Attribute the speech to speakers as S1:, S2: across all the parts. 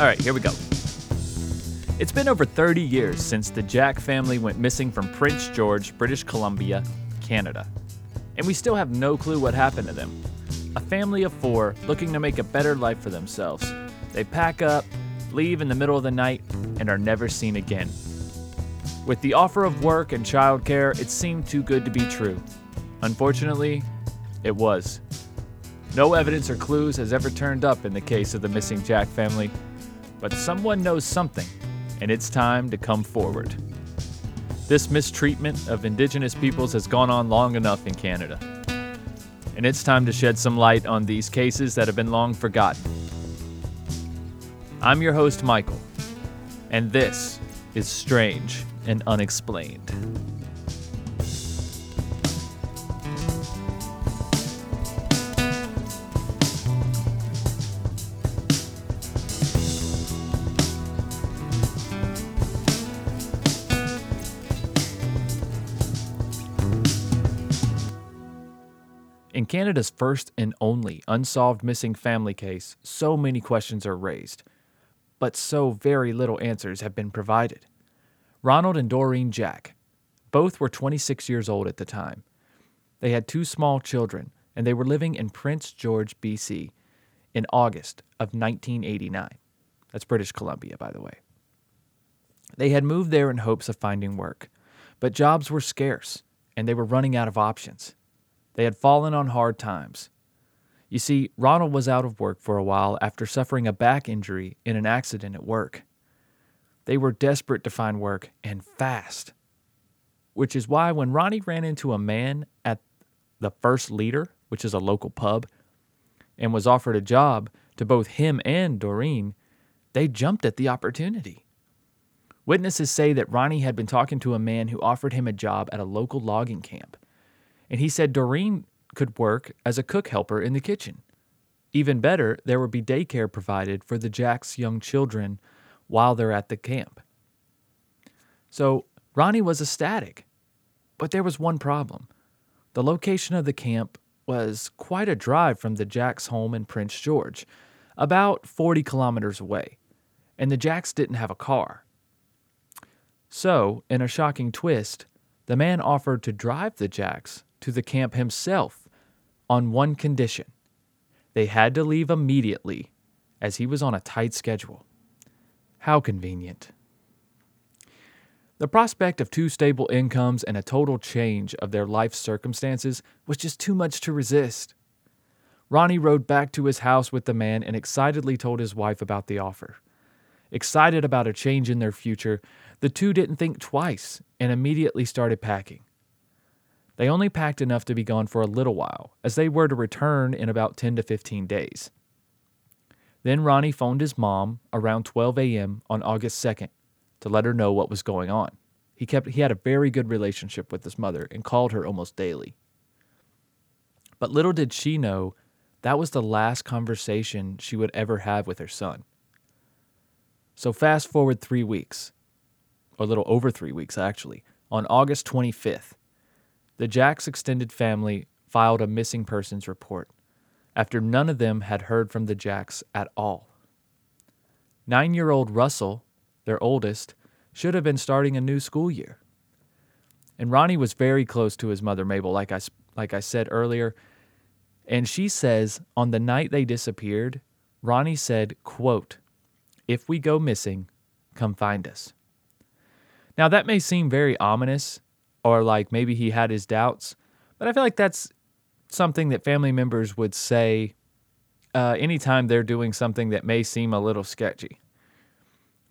S1: All right, here we go. It's been over 30 years since the Jack family went missing from Prince George, British Columbia, Canada. And we still have no clue what happened to them. A family of four looking to make a better life for themselves. They pack up, leave in the middle of the night, and are never seen again. With the offer of work and childcare, it seemed too good to be true. Unfortunately, it was. No evidence or clues has ever turned up in the case of the missing Jack family, but someone knows something, and it's time to come forward. This mistreatment of Indigenous peoples has gone on long enough in Canada, and it's time to shed some light on these cases that have been long forgotten. I'm your host, Michael, and this is Strange and Unexplained. Canada's first and only unsolved missing family case, so many questions are raised, but so very little answers have been provided. Ronald and Doreen Jack. Both were 26 years old at the time. They had two small children, and they were living in Prince George, BC, in August of 1989. That's British Columbia, by the way. They had moved there in hopes of finding work, but jobs were scarce, and they were running out of options. They had fallen on hard times. You see, Ronald was out of work for a while after suffering a back injury in an accident at work. They were desperate to find work and fast, which is why when Ronnie ran into a man at the First Leader, which is a local pub, and was offered a job to both him and Doreen, they jumped at the opportunity. Witnesses say that Ronnie had been talking to a man who offered him a job at a local logging camp, and he said Doreen could work as a cook helper in the kitchen. Even better, there would be daycare provided for the Jack's young children while they're at the camp. So Ronnie was ecstatic. But there was one problem. The location of the camp was quite a drive from the Jacks' home in Prince George, about 40 kilometers away, and the Jacks didn't have a car. So, in a shocking twist, the man offered to drive the Jacks to the camp himself on one condition they had to leave immediately, as he was on a tight schedule. How convenient. The prospect of two stable incomes and a total change of their life circumstances was just too much to resist. Ronnie rode back to his house with the man and excitedly told his wife about the offer. Excited about a change in their future, the two didn't think twice and immediately started packing. They only packed enough to be gone for a little while, as they were to return in about 10 to 15 days. Then Ronnie phoned his mom around 12 a.m. on August 2nd to let her know what was going on. He kept he had a very good relationship with his mother and called her almost daily. But little did she know that was the last conversation she would ever have with her son. So fast forward 3 weeks, or a little over 3 weeks actually, on August 25th, the Jacks extended family filed a missing persons report after none of them had heard from the Jacks at all. Nine year old Russell, their oldest, should have been starting a new school year. And Ronnie was very close to his mother, Mabel, like I, like I said earlier. And she says on the night they disappeared, Ronnie said, quote, If we go missing, come find us. Now, that may seem very ominous or like maybe he had his doubts. But I feel like that's something that family members would say uh, anytime they're doing something that may seem a little sketchy,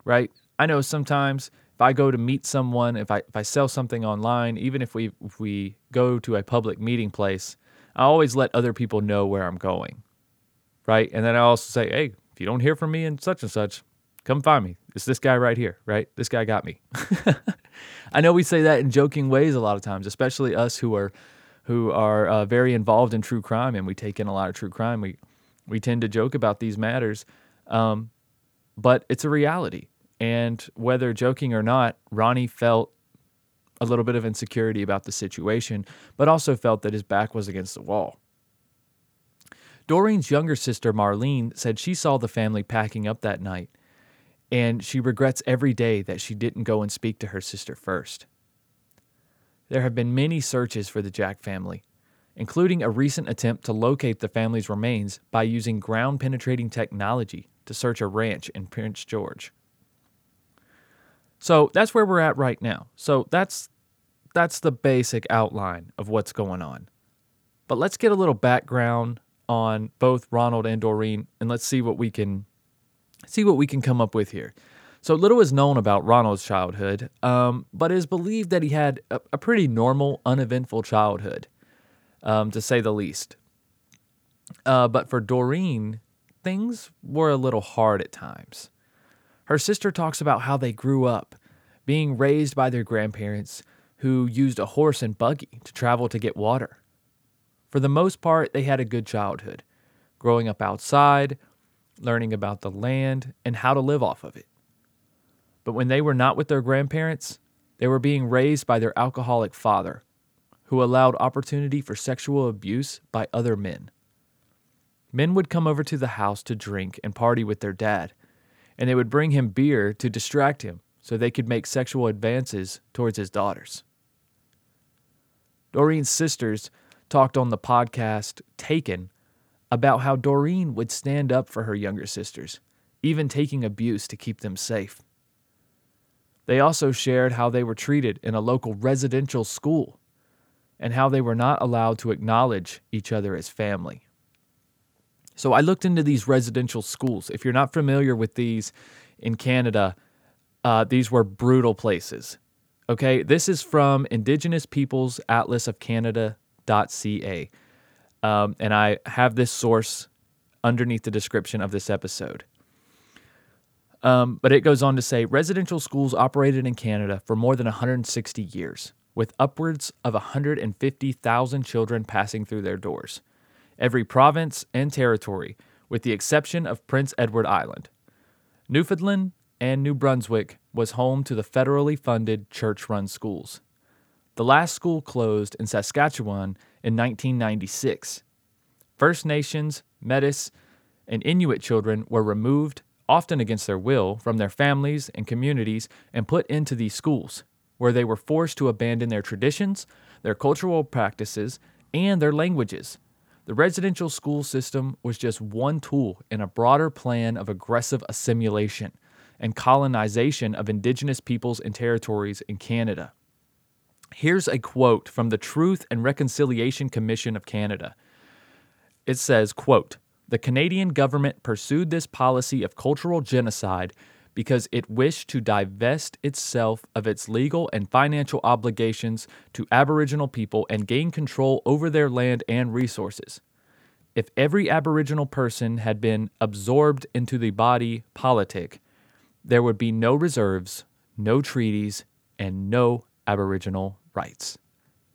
S1: right? I know sometimes if I go to meet someone, if I if I sell something online, even if we if we go to a public meeting place, I always let other people know where I'm going, right? And then I also say, hey, if you don't hear from me and such and such, come find me. It's this guy right here, right? This guy got me. I know we say that in joking ways a lot of times, especially us who are who are uh, very involved in true crime and we take in a lot of true crime. We we tend to joke about these matters, um, but it's a reality. And whether joking or not, Ronnie felt a little bit of insecurity about the situation, but also felt that his back was against the wall. Doreen's younger sister, Marlene, said she saw the family packing up that night and she regrets every day that she didn't go and speak to her sister first. There have been many searches for the Jack family, including a recent attempt to locate the family's remains by using ground penetrating technology to search a ranch in Prince George. So that's where we're at right now. So that's that's the basic outline of what's going on. But let's get a little background on both Ronald and Doreen and let's see what we can see what we can come up with here. So little is known about Ronald's childhood, um, but it is believed that he had a, a pretty normal, uneventful childhood, um, to say the least. Uh, but for Doreen, things were a little hard at times. Her sister talks about how they grew up, being raised by their grandparents who used a horse and buggy to travel to get water. For the most part, they had a good childhood, growing up outside, learning about the land, and how to live off of it. But when they were not with their grandparents, they were being raised by their alcoholic father, who allowed opportunity for sexual abuse by other men. Men would come over to the house to drink and party with their dad, and they would bring him beer to distract him so they could make sexual advances towards his daughters. Doreen's sisters talked on the podcast Taken about how Doreen would stand up for her younger sisters, even taking abuse to keep them safe. They also shared how they were treated in a local residential school and how they were not allowed to acknowledge each other as family. So I looked into these residential schools. If you're not familiar with these in Canada, uh, these were brutal places. Okay, this is from Indigenous Peoples Atlas of Canada.ca. Um, and I have this source underneath the description of this episode. Um, but it goes on to say residential schools operated in Canada for more than 160 years, with upwards of 150,000 children passing through their doors. Every province and territory, with the exception of Prince Edward Island. Newfoundland and New Brunswick was home to the federally funded church run schools. The last school closed in Saskatchewan in 1996. First Nations, Metis, and Inuit children were removed often against their will, from their families and communities and put into these schools, where they were forced to abandon their traditions, their cultural practices, and their languages. The residential school system was just one tool in a broader plan of aggressive assimilation and colonization of Indigenous peoples and territories in Canada. Here's a quote from the Truth and Reconciliation Commission of Canada. It says, quote, the Canadian government pursued this policy of cultural genocide because it wished to divest itself of its legal and financial obligations to Aboriginal people and gain control over their land and resources. If every Aboriginal person had been absorbed into the body politic, there would be no reserves, no treaties, and no Aboriginal rights.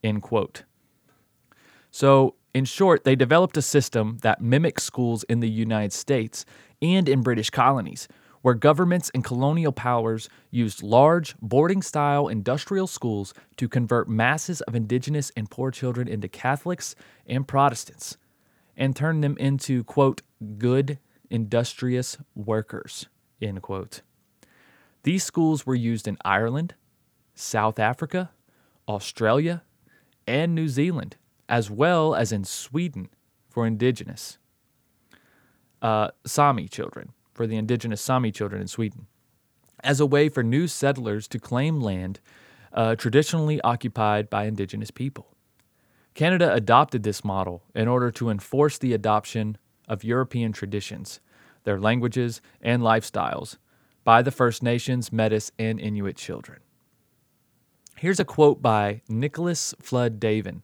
S1: End quote. So, in short, they developed a system that mimics schools in the United States and in British colonies, where governments and colonial powers used large, boarding style industrial schools to convert masses of indigenous and poor children into Catholics and Protestants and turn them into, quote, good, industrious workers, end quote. These schools were used in Ireland, South Africa, Australia, and New Zealand as well as in Sweden for indigenous uh, Sami children, for the indigenous Sami children in Sweden, as a way for new settlers to claim land uh, traditionally occupied by indigenous people. Canada adopted this model in order to enforce the adoption of European traditions, their languages, and lifestyles by the First Nations, Metis, and Inuit children. Here's a quote by Nicholas Flood Davin,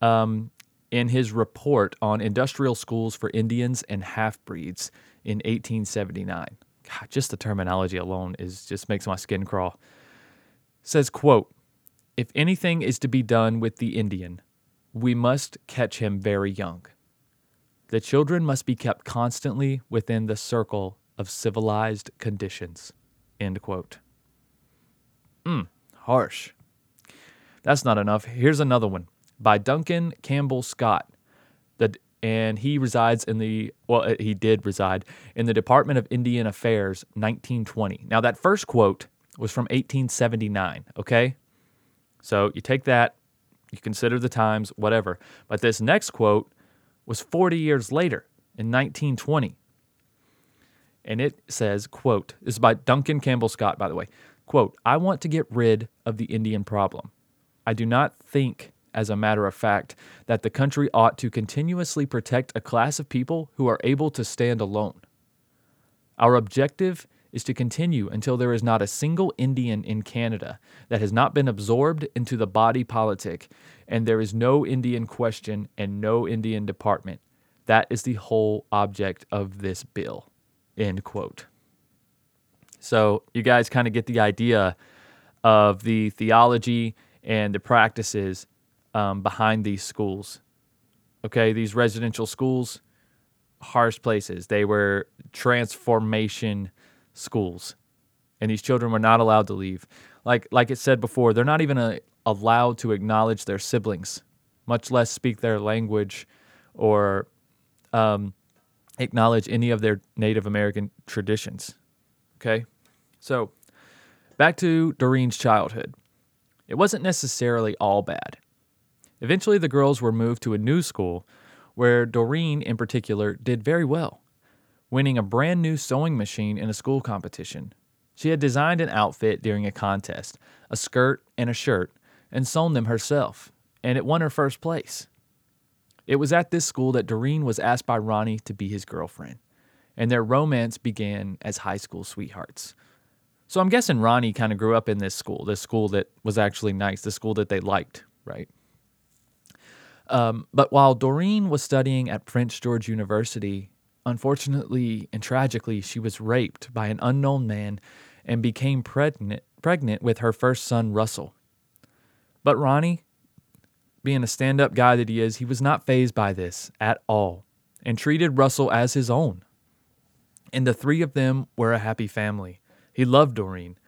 S1: um, in his report on industrial schools for Indians and half breeds in 1879. God, just the terminology alone is just makes my skin crawl. Says, quote, if anything is to be done with the Indian, we must catch him very young. The children must be kept constantly within the circle of civilized conditions. End quote. Hmm, harsh. That's not enough. Here's another one by Duncan Campbell Scott. The, and he resides in the well uh, he did reside in the Department of Indian Affairs 1920. Now that first quote was from 1879, okay? So you take that, you consider the times, whatever. But this next quote was 40 years later in 1920. And it says, quote, this is by Duncan Campbell Scott, by the way. Quote, I want to get rid of the Indian problem. I do not think as a matter of fact, that the country ought to continuously protect a class of people who are able to stand alone. Our objective is to continue until there is not a single Indian in Canada that has not been absorbed into the body politic, and there is no Indian question and no Indian department. That is the whole object of this bill. End quote. So, you guys kind of get the idea of the theology and the practices um, behind these schools. Okay, these residential schools, harsh places. They were transformation schools, and these children were not allowed to leave. Like like it said before, they're not even a, uh, allowed to acknowledge their siblings, much less speak their language or um, acknowledge any of their Native American traditions. Okay, so back to Doreen's childhood. It wasn't necessarily all bad. Eventually, the girls were moved to a new school where Doreen, in particular, did very well, winning a brand new sewing machine in a school competition. She had designed an outfit during a contest, a skirt and a shirt, and sewn them herself, and it won her first place. It was at this school that Doreen was asked by Ronnie to be his girlfriend, and their romance began as high school sweethearts. So I'm guessing Ronnie kind of grew up in this school, this school that was actually nice, the school that they liked, right? Um, but while Doreen was studying at Prince George University, unfortunately and tragically, she was raped by an unknown man and became pregnant, pregnant with her first son, Russell. But Ronnie, being a stand up guy that he is, he was not fazed by this at all and treated Russell as his own. And the three of them were a happy family. He loved Doreen.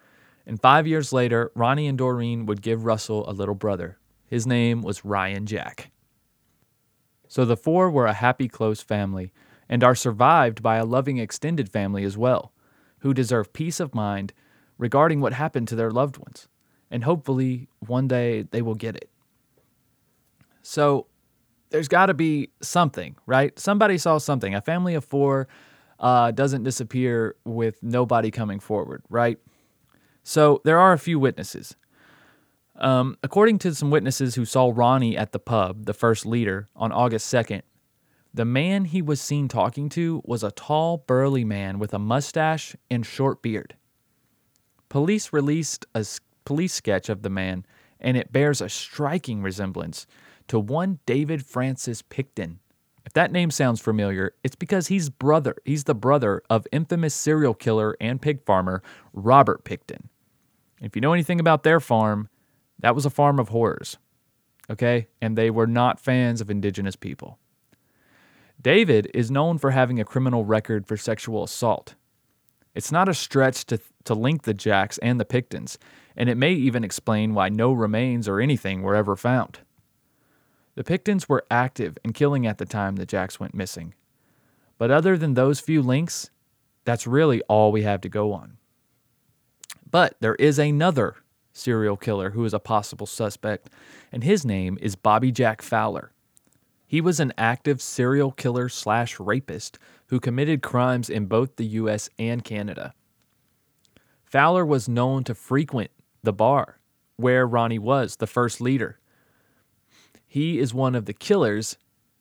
S1: And five years later, Ronnie and Doreen would give Russell a little brother. His name was Ryan Jack. So the four were a happy, close family, and are survived by a loving extended family as well, who deserve peace of mind regarding what happened to their loved ones. And hopefully, one day they will get it. So there's got to be something, right? Somebody saw something. A family of four uh, doesn't disappear with nobody coming forward, right? So there are a few witnesses. Um, according to some witnesses who saw Ronnie at the pub, the first leader, on August 2nd, the man he was seen talking to was a tall, burly man with a mustache and short beard. Police released a police sketch of the man, and it bears a striking resemblance to one David Francis Pickton. If that name sounds familiar, it's because he's brother. He's the brother of infamous serial killer and pig farmer Robert Pickton. If you know anything about their farm, that was a farm of horrors, okay? And they were not fans of indigenous people. David is known for having a criminal record for sexual assault. It's not a stretch to, to link the Jacks and the Picktons, and it may even explain why no remains or anything were ever found. The Picktons were active and killing at the time the Jacks went missing. But other than those few links, that's really all we have to go on. But there is another serial killer who is a possible suspect, and his name is Bobby Jack Fowler. He was an active serial killer slash rapist who committed crimes in both the US and Canada. Fowler was known to frequent the bar where Ronnie was, the first leader. He is one of the killers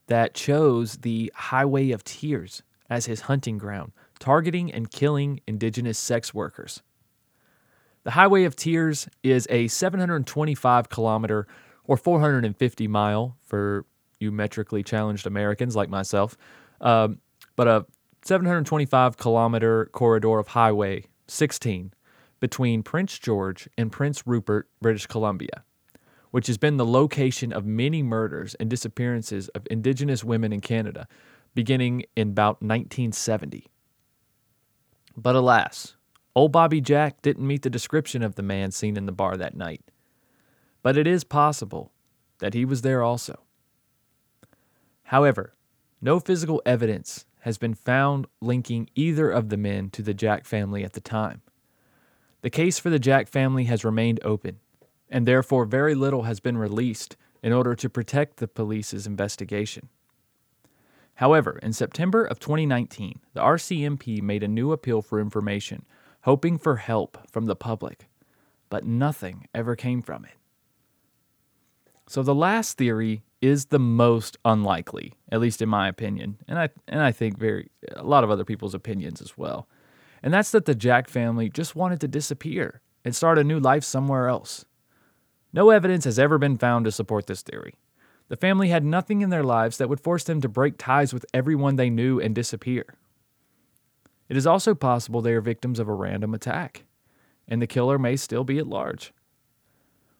S1: that chose the Highway of Tears as his hunting ground, targeting and killing indigenous sex workers. The Highway of Tears is a 725 kilometer or 450 mile for you metrically challenged Americans like myself, um, but a 725 kilometer corridor of Highway 16 between Prince George and Prince Rupert, British Columbia, which has been the location of many murders and disappearances of Indigenous women in Canada, beginning in about 1970. But alas, Old Bobby Jack didn't meet the description of the man seen in the bar that night, but it is possible that he was there also. However, No physical evidence has been found linking either of the men to the Jack family at the time. The case for the Jack family has remained open, and therefore very little has been released in order to protect the police's investigation. However, in September of 2019, the RCMP made a new appeal for information, hoping for help from the public, but nothing ever came from it. So the last theory is the most unlikely, at least in my opinion, and I and I think very a lot of other people's opinions as well. And that's that the Jack family just wanted to disappear and start a new life somewhere else. No evidence has ever been found to support this theory. The family had nothing in their lives that would force them to break ties with everyone they knew and disappear. It is also possible they are victims of a random attack, and the killer may still be at large.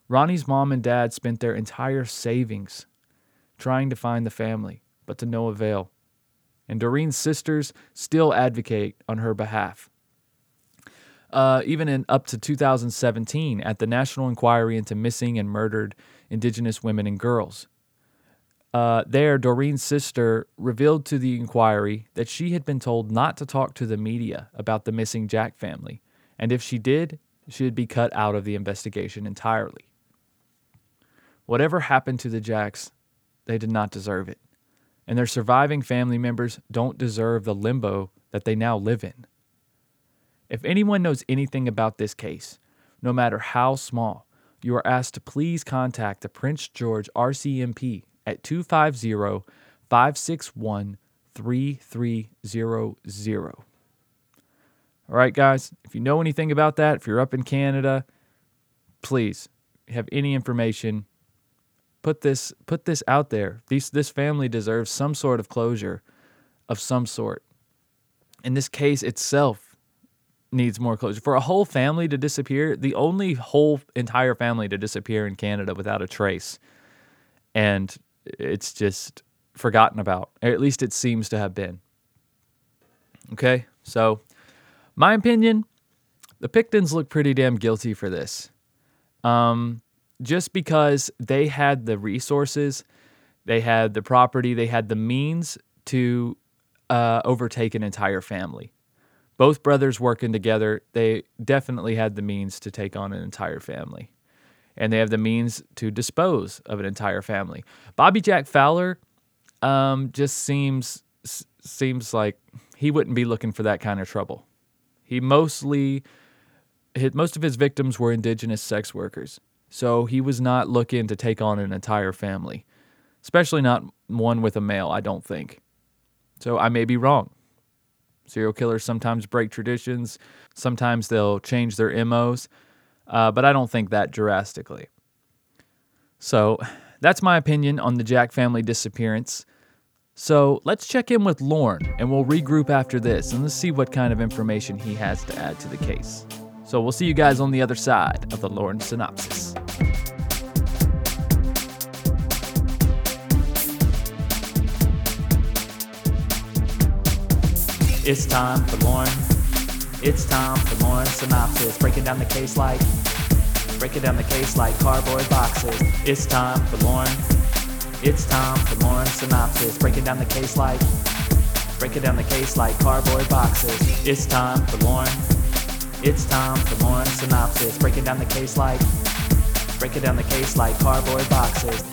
S1: Ronnie's mom and dad spent their entire savings trying to find the family, but to no avail. And Doreen's sisters still advocate on her behalf. Uh, even in up to 2017 at the National Inquiry into Missing and Murdered Indigenous Women and Girls. Uh, there, Doreen's sister revealed to the inquiry that she had been told not to talk to the media about the missing Jack family, and if she did, she would be cut out of the investigation entirely. Whatever happened to the Jacks, they did not deserve it. And their surviving family members don't deserve the limbo that they now live in. If anyone knows anything about this case, no matter how small, you are asked to please contact the Prince George RCMP at 250 561 3300. All right, guys, if you know anything about that, if you're up in Canada, please have any information, put this put this out there. These, this family deserves some sort of closure of some sort. In this case itself needs more closure. For a whole family to disappear, the only whole entire family to disappear in Canada without a trace, and it's just forgotten about. Or at least it seems to have been. Okay, so my opinion, the Picktons look pretty damn guilty for this. Um, just because they had the resources, they had the property, they had the means to uh, overtake an entire family. Both brothers working together, they definitely had the means to take on an entire family. And they have the means to dispose of an entire family. Bobby Jack Fowler um, just seems seems like he wouldn't be looking for that kind of trouble. He mostly, most of his victims were indigenous sex workers. So he was not looking to take on an entire family, especially not one with a male, I don't think. So I may be wrong. Serial killers sometimes break traditions, sometimes they'll change their MOs, uh, but I don't think that drastically. So that's my opinion on the Jack family disappearance. So let's check in with Lorne and we'll regroup after this and let's see what kind of information he has to add to the case. So we'll see you guys on the other side of the Lorne synopsis. It's time for Lorne. It's time for Lorne synopsis. Breaking down the case like, breaking down the case like cardboard boxes. It's time for Lorne. It's time for Lorne synopsis. Breaking down the case like, breaking down the case like cardboard boxes. It's time for Lorne. It's time for Lorne synopsis. Breaking down the case like, breaking down the case like cardboard boxes.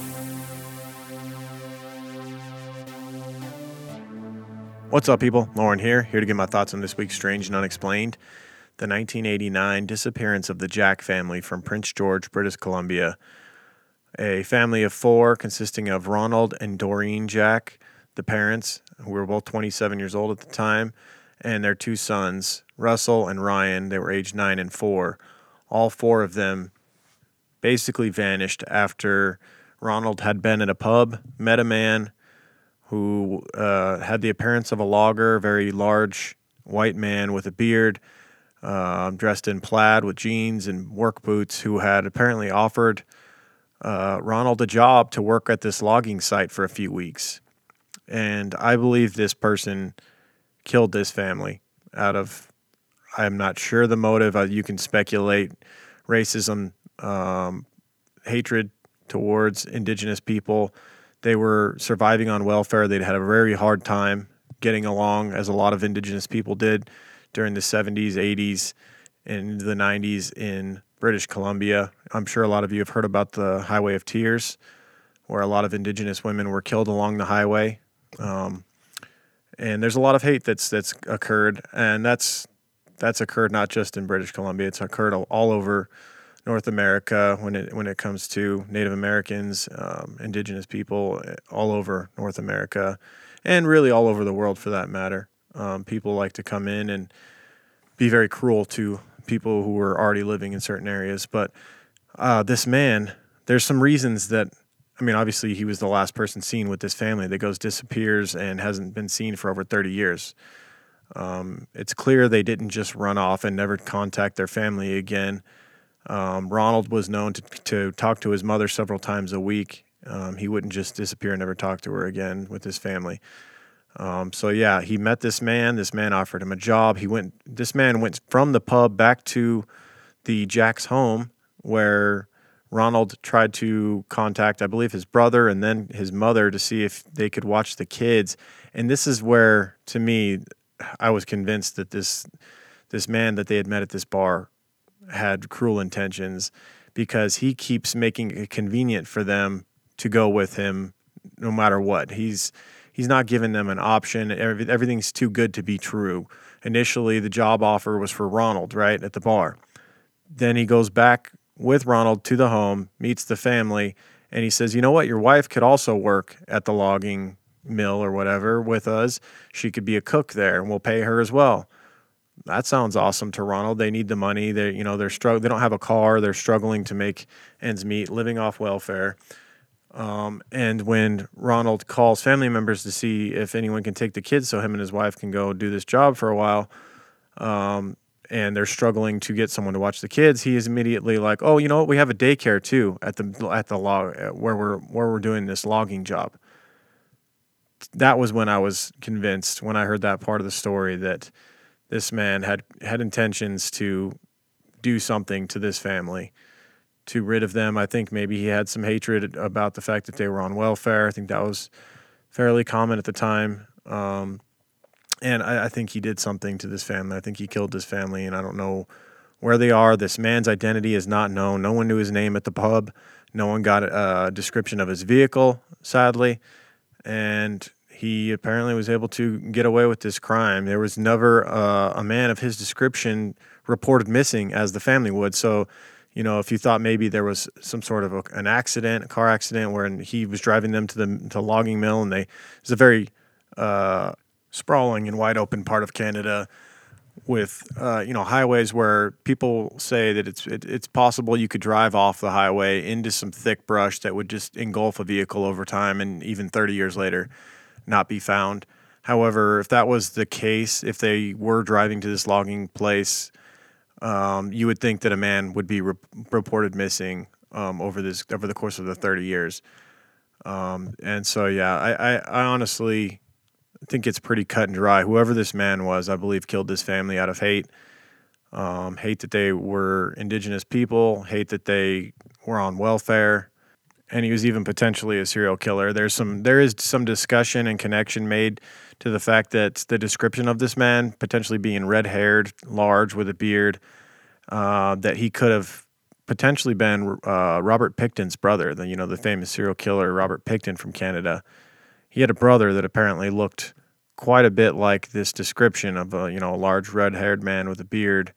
S2: What's up, people? Lorne here, here to give my thoughts on this week's Strange and Unexplained. The 1989 disappearance of the Jack family from Prince George, British Columbia. A family of four consisting of Ronald and Doreen Jack, the parents, who were both 27 years old at the time, and their two sons, Russell and Ryan. They were aged nine and four. All four of them basically vanished after Ronald had been at a pub, met a man who uh, had the appearance of a logger, very large white man with a beard, uh, dressed in plaid with jeans and work boots, who had apparently offered uh, Ronald a job to work at this logging site for a few weeks. And I believe this person killed this family out of, I'm not sure the motive. Uh, you can speculate racism, um, hatred towards indigenous people. They were surviving on welfare. They'd had a very hard time getting along, as a lot of indigenous people did during the 70s, 80s, and the 90s in British Columbia. I'm sure a lot of you have heard about the Highway of Tears, where a lot of indigenous women were killed along the highway. Um, and there's a lot of hate that's that's occurred, and that's that's occurred not just in British Columbia. It's occurred all over North America when it when it comes to Native Americans, um, Indigenous people, eh, all over North America, and really all over the world for that matter. Um, people like to come in and be very cruel to people who were already living in certain areas. But uh, this man, there's some reasons that. I mean, obviously, he was the last person seen with this family that goes disappears and hasn't been seen for over 30 years. Um, it's clear they didn't just run off and never contact their family again. Um, Ronald was known to, to talk to his mother several times a week. Um, he wouldn't just disappear and never talk to her again with his family. Um, so yeah, he met this man. This man offered him a job. He went. This man went from the pub back to the Jack's home where Ronald tried to contact, I believe, his brother and then his mother to see if they could watch the kids. And this is where, to me, I was convinced that this this man that they had met at this bar had cruel intentions because he keeps making it convenient for them to go with him no matter what. He's he's not giving them an option. Everything's too good to be true. Initially, the job offer was for Ronald, right, at the bar. Then he goes back with Ronald to the home, meets the family, and he says, "You know what? Your wife could also work at the logging mill or whatever with us. She could be a cook there, and we'll pay her as well." That sounds awesome to Ronald. They need the money. They you know they're strugg- they don't have a car. They're struggling to make ends meet, living off welfare. Um, and when Ronald calls family members to see if anyone can take the kids so him and his wife can go do this job for a while, um, and they're struggling to get someone to watch the kids, he is immediately like, "Oh, you know what? We have a daycare too at the at the log where we're where we're doing this logging job." That was when I was convinced when I heard that part of the story that this man had had intentions to do something to this family to rid of them. I think maybe he had some hatred about the fact that they were on welfare. I think that was fairly common at the time. Um, and I, I, think he did something to this family. I think he killed this family, and I don't know where they are. This man's identity is not known. No one knew his name at the pub. No one got a description of his vehicle, sadly. And he apparently was able to get away with this crime. There was never uh, a man of his description reported missing as the family would. So, you know, if you thought maybe there was some sort of a, an accident, a car accident, where he was driving them to the to logging mill, and they it's a very uh, sprawling and wide open part of Canada with uh, you know highways where people say that it's it, it's possible you could drive off the highway into some thick brush that would just engulf a vehicle over time, and even 30 years later not be found. However, if that was the case, if they were driving to this logging place, um, you would think that a man would be re- reported missing um, over this over the course of the 30 years. Um, and so, yeah, I, I, I, honestly think it's pretty cut and dry. Whoever this man was, I believe, killed this family out of hate. Um, hate that they were indigenous people, hate that they were on welfare, and he was even potentially a serial killer. There's some there is some discussion and connection made to the fact that the description of this man potentially being red haired, large with a beard, uh, that he could have potentially been uh, Robert Pickton's brother, the you know the famous serial killer Robert Pickton from Canada. He had a brother that apparently looked quite a bit like this description of a you know a large red haired man with a beard.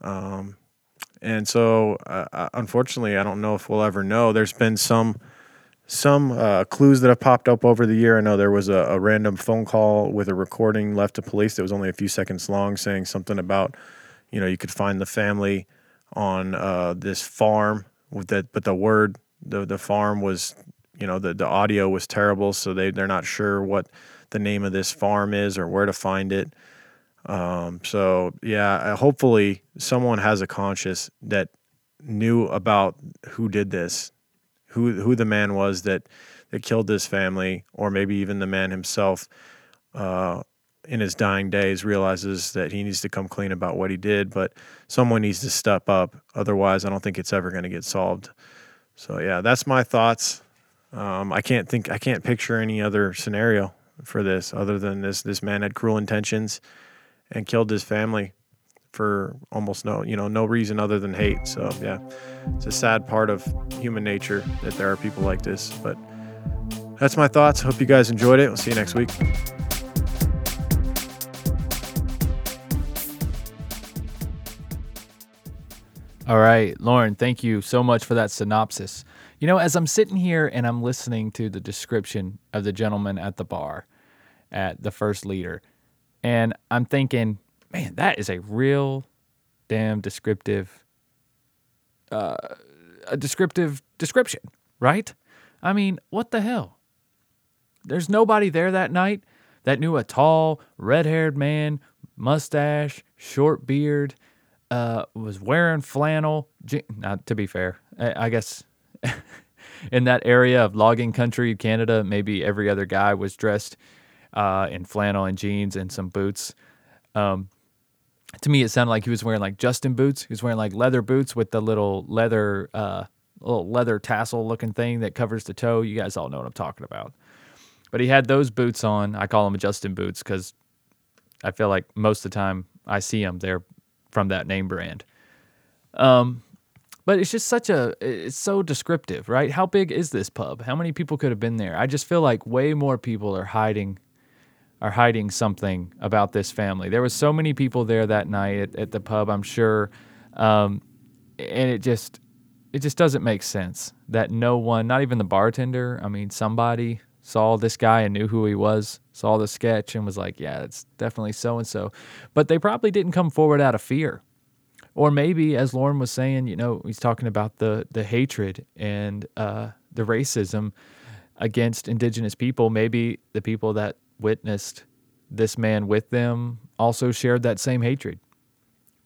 S2: Um, and so uh, uh, unfortunately, I don't know if we'll ever know. There's been some some uh, clues that have popped up over the year. I know there was a, a, random phone call with a recording left to police that was only a few seconds long, saying something about you know you could find the family on uh, this farm with that, but the word the the farm was you know the the audio was terrible, so they they're not sure what the name of this farm is or where to find it. Um, so yeah, hopefully someone has a conscience that knew about who did this, who who the man was that that killed this family, or maybe even the man himself. Uh, in his dying days, realizes that he needs to come clean about what he did, but someone needs to step up. Otherwise, I don't think it's ever going to get solved. So yeah, that's my thoughts. Um, I can't think, I can't picture any other scenario for this other than this this man had cruel intentions and killed his family for almost no you know no reason other than hate. So yeah, it's a sad part of human nature that there are people like this. But that's my thoughts. Hope you guys enjoyed it. We'll see you next week.
S1: All right, Lorne, thank you so much for that synopsis. You know, as I'm sitting here and I'm listening to the description of the gentleman at the bar at the first leader, and I'm thinking, man, that is a real damn descriptive, uh, a descriptive description, right? I mean, what the hell? There's nobody there that night that knew a tall, red haired man, mustache, short beard, uh, was wearing flannel. Now, to be fair, I, I guess in that area of logging country, Canada, maybe every other guy was dressed uh, in flannel and jeans and some boots. Um, to me, it sounded like he was wearing like Justin boots. He was wearing like leather boots with the little leather, uh, little leather tassel looking thing that covers the toe. You guys all know what I'm talking about. But he had those boots on. I call them Justin boots because I feel like most of the time I see them, they're from that name brand. Um, but it's just such a it's so descriptive, right? How big is this pub? How many people could have been there? I just feel like way more people are hiding are hiding something about this family. There was so many people there that night at, at the pub, I'm sure, um, and it just it just doesn't make sense that no one, not even the bartender, I mean somebody saw this guy and knew who he was, saw the sketch and was like, yeah, it's definitely so and so. But they probably didn't come forward out of fear. Or maybe, as Lorne was saying, you know, he's talking about the the hatred and uh, the racism against indigenous people. Maybe the people that witnessed this man with them also shared that same hatred.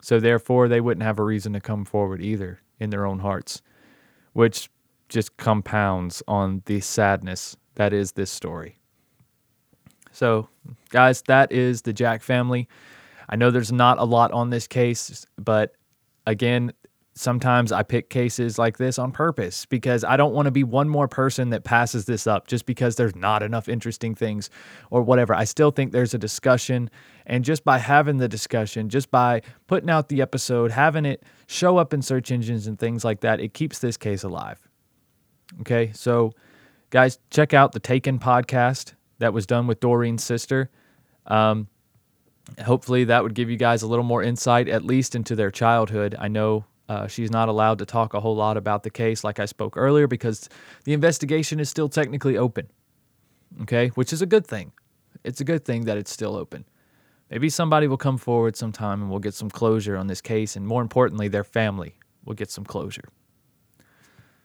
S1: So therefore, they wouldn't have a reason to come forward either in their own hearts, which just compounds on the sadness that is this story. So, guys, that is the Jack family. I know there's not a lot on this case, but again, sometimes I pick cases like this on purpose because I don't want to be one more person that passes this up just because there's not enough interesting things or whatever. I still think there's a discussion. And just by having the discussion, just by putting out the episode, having it show up in search engines and things like that, it keeps this case alive. Okay, so guys, check out the Taken podcast that was done with Doreen's sister. Um, hopefully, that would give you guys a little more insight, at least into their childhood. I know uh, she's not allowed to talk a whole lot about the case, like I spoke earlier, because the investigation is still technically open. Okay, which is a good thing. It's a good thing that it's still open. Maybe somebody will come forward sometime and we'll get some closure on this case, and more importantly, their family will get some closure.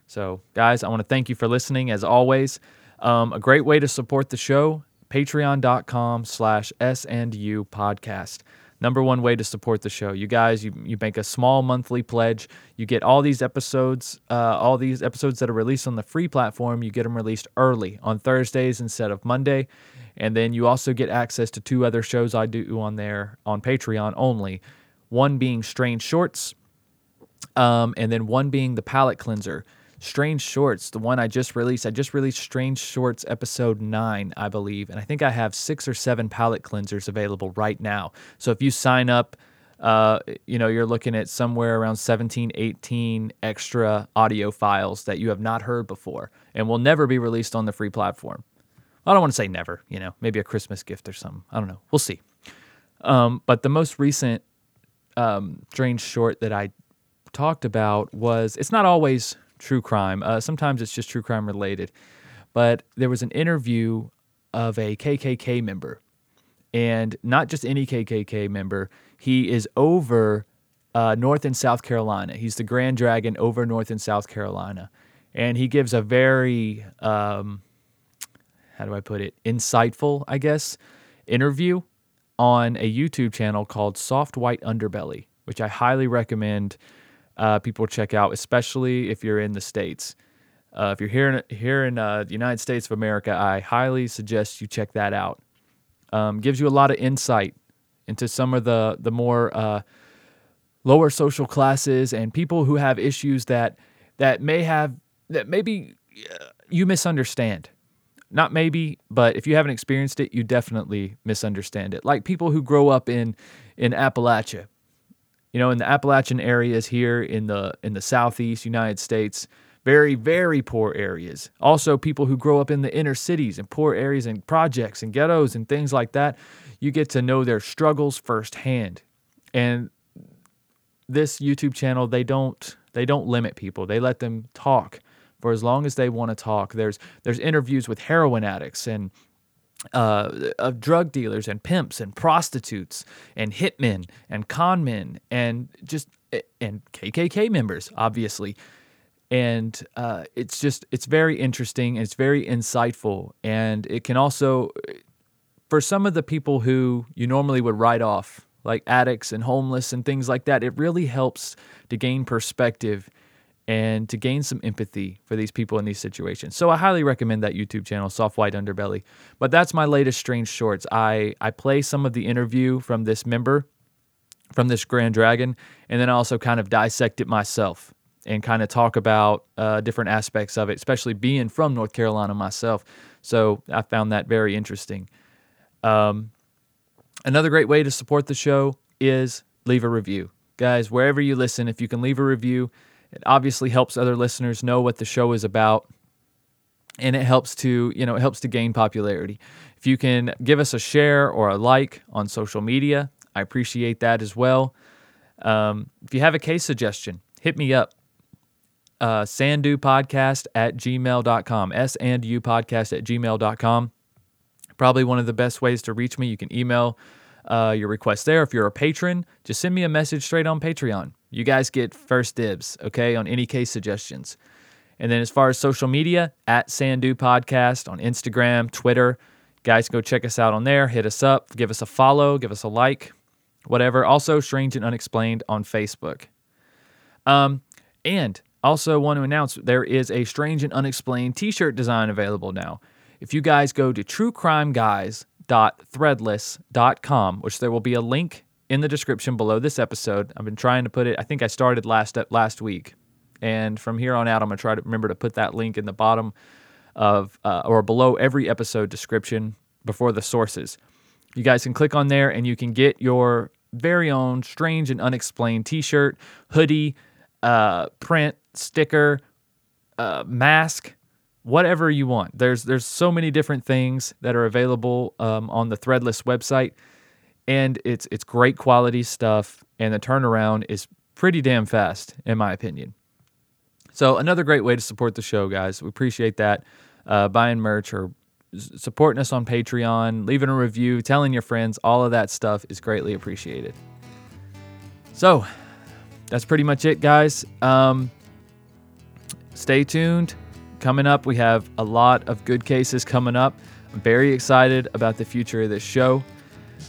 S1: So, guys, I want to thank you for listening as always. Um, a great way to support the show, patreon.com slash podcast. Number one way to support the show. You guys, you, you make a small monthly pledge. You get all these episodes, uh, all these episodes that are released on the free platform, you get them released early on Thursdays instead of Monday. And then you also get access to two other shows I do on there on Patreon only. One being Strange Shorts, um, and then one being the Palate Cleanser. Strange Shorts, the one I just released. I just released Strange Shorts episode 9, I believe. And I think I have six or seven palate cleansers available right now. So if you sign up, uh, you know, you're looking at somewhere around 17, 18 extra audio files that you have not heard before and will never be released on the free platform. I don't want to say never, you know, maybe a Christmas gift or something. I don't know. We'll see. Um, but the most recent um, strange short that I talked about was it's not always true crime. Uh, sometimes it's just true crime related. But there was an interview of a KKK member, and not just any KKK member. He is over uh, North and South Carolina. He's the Grand Dragon over North and South Carolina, and he gives a very um, how do I put it insightful, I guess, interview on a YouTube channel called Soft White Underbelly, which I highly recommend uh, people check out, especially if you're in the states. Uh, if you're here in here in uh, the United States of America, I highly suggest you check that out. Um, gives you a lot of insight into some of the the more uh, lower social classes and people who have issues that that may have that maybe you misunderstand. Not maybe, but if you haven't experienced it, you definitely misunderstand it. Like people who grow up in in Appalachia, you know, in the Appalachian areas here in the in the southeast United States, very very poor areas. Also, people who grow up in the inner cities and poor areas and projects and ghettos and things like that, you get to know their struggles firsthand. And this YouTube channel, they don't they don't limit people. They let them talk for as long as they want to talk. There's there's interviews with heroin addicts and uh, of drug dealers and pimps and prostitutes and hitmen and con men and just and KKK members, obviously. And uh, it's just it's very interesting. It's very insightful, and it can also, for some of the people who you normally would write off, like addicts and homeless and things like that, it really helps to gain perspective and to gain some empathy for these people in these situations. So I highly recommend that YouTube channel, Soft White Underbelly. But that's my latest Strange Shorts. I, I play some of the interview from this member, from this Grand Dragon, and then I also kind of dissect it myself and kind of talk about uh, different aspects of it, especially being from North Carolina myself. So I found that very interesting. Um, another great way to support the show is leave a review. Guys, wherever you listen, if you can leave a review, it obviously helps other listeners know what the show is about and it helps to, you know, it helps to gain popularity. If you can give us a share or a like on social media, I appreciate that as well. Um, if you have a case suggestion, hit me up. Uh, sandupodcast at gmail.com. S and U podcast at gmail.com. Probably one of the best ways to reach me. You can email uh, your request there. If you're a patron, just send me a message straight on Patreon. You guys get first dibs, okay, on any case suggestions. And then as far as social media, at Sandu Podcast on Instagram, Twitter, guys, go check us out on there. Hit us up, give us a follow, give us a like, whatever. Also, Strange and Unexplained on Facebook. Um, and also want to announce there is a Strange and Unexplained t-shirt design available now. If you guys go to truecrimeguys.threadless.com, which there will be a link in the description below this episode. I've been trying to put it. I think I started last last week, and from here on out, I'm gonna try to remember to put that link in the bottom of uh, or below every episode description before the sources. You guys can click on there, and you can get your very own strange and unexplained T-shirt, hoodie, uh, print, sticker, uh, mask whatever you want. There's there's so many different things that are available um, on the Threadless website and it's it's great quality stuff and the turnaround is pretty damn fast in my opinion. So another great way to support the show guys we appreciate that uh, buying merch or supporting us on patreon leaving a review telling your friends all of that stuff is greatly appreciated. So that's pretty much it guys. Um, stay tuned coming up we have a lot of good cases coming up i'm very excited about the future of this show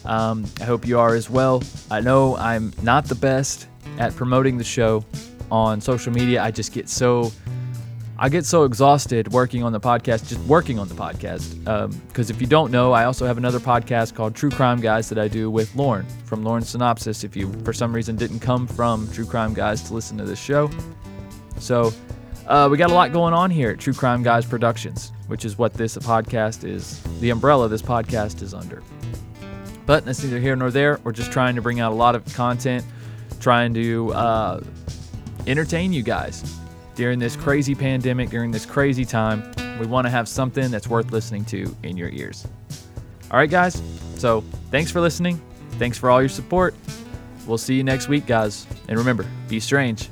S1: um, I hope you are as well. I know I'm not the best at promoting the show on social media. I just get so I get so exhausted working on the podcast, just working on the podcast. Because um, if you don't know, I also have another podcast called True Crime Guys that I do with Lorne from Lorne Synopsis. If you, for some reason, didn't come from True Crime Guys to listen to this show, so uh, we got a lot going on here at True Crime Guys Productions, which is what this podcast is. The umbrella this podcast is under. But that's neither here nor there. We're just trying to bring out a lot of content, trying to uh, entertain you guys during this crazy pandemic, during this crazy time. We want to have something that's worth listening to in your ears. All right, guys. So thanks for listening. Thanks for all your support. We'll see you next week, guys. And remember, be strange.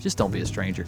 S1: Just don't be a stranger.